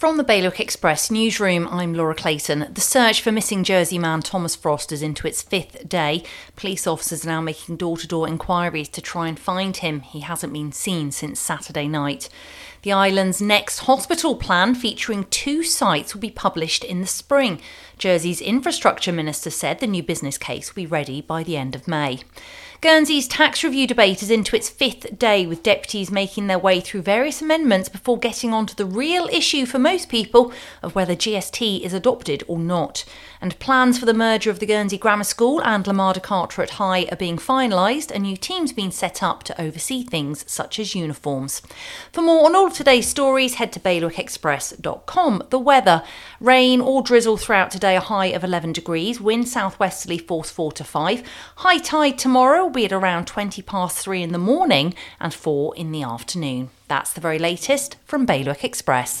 From the Bailiwick Express newsroom, I'm Laura Clayton. The search for missing Jersey man Thomas Frost is into its fifth day. Police officers are now making door to door inquiries to try and find him. He hasn't been seen since Saturday night. The island's next hospital plan, featuring two sites, will be published in the spring. Jersey's infrastructure minister said the new business case will be ready by the end of May. Guernsey's tax review debate is into its fifth day, with deputies making their way through various amendments before getting on to the real issue for most people of whether GST is adopted or not. And plans for the merger of the Guernsey Grammar School and La Mare de Carteret High are being finalised. A new team's been set up to oversee things such as uniforms. For more on all of today's stories, head to bailiwickexpress.com. The weather rain or drizzle throughout today, a high of 11 degrees, wind southwesterly force 4 to 5. High tide tomorrow be at around 20 past 3 in the morning and 4 in the afternoon. That's the very latest from Bailiwick Express.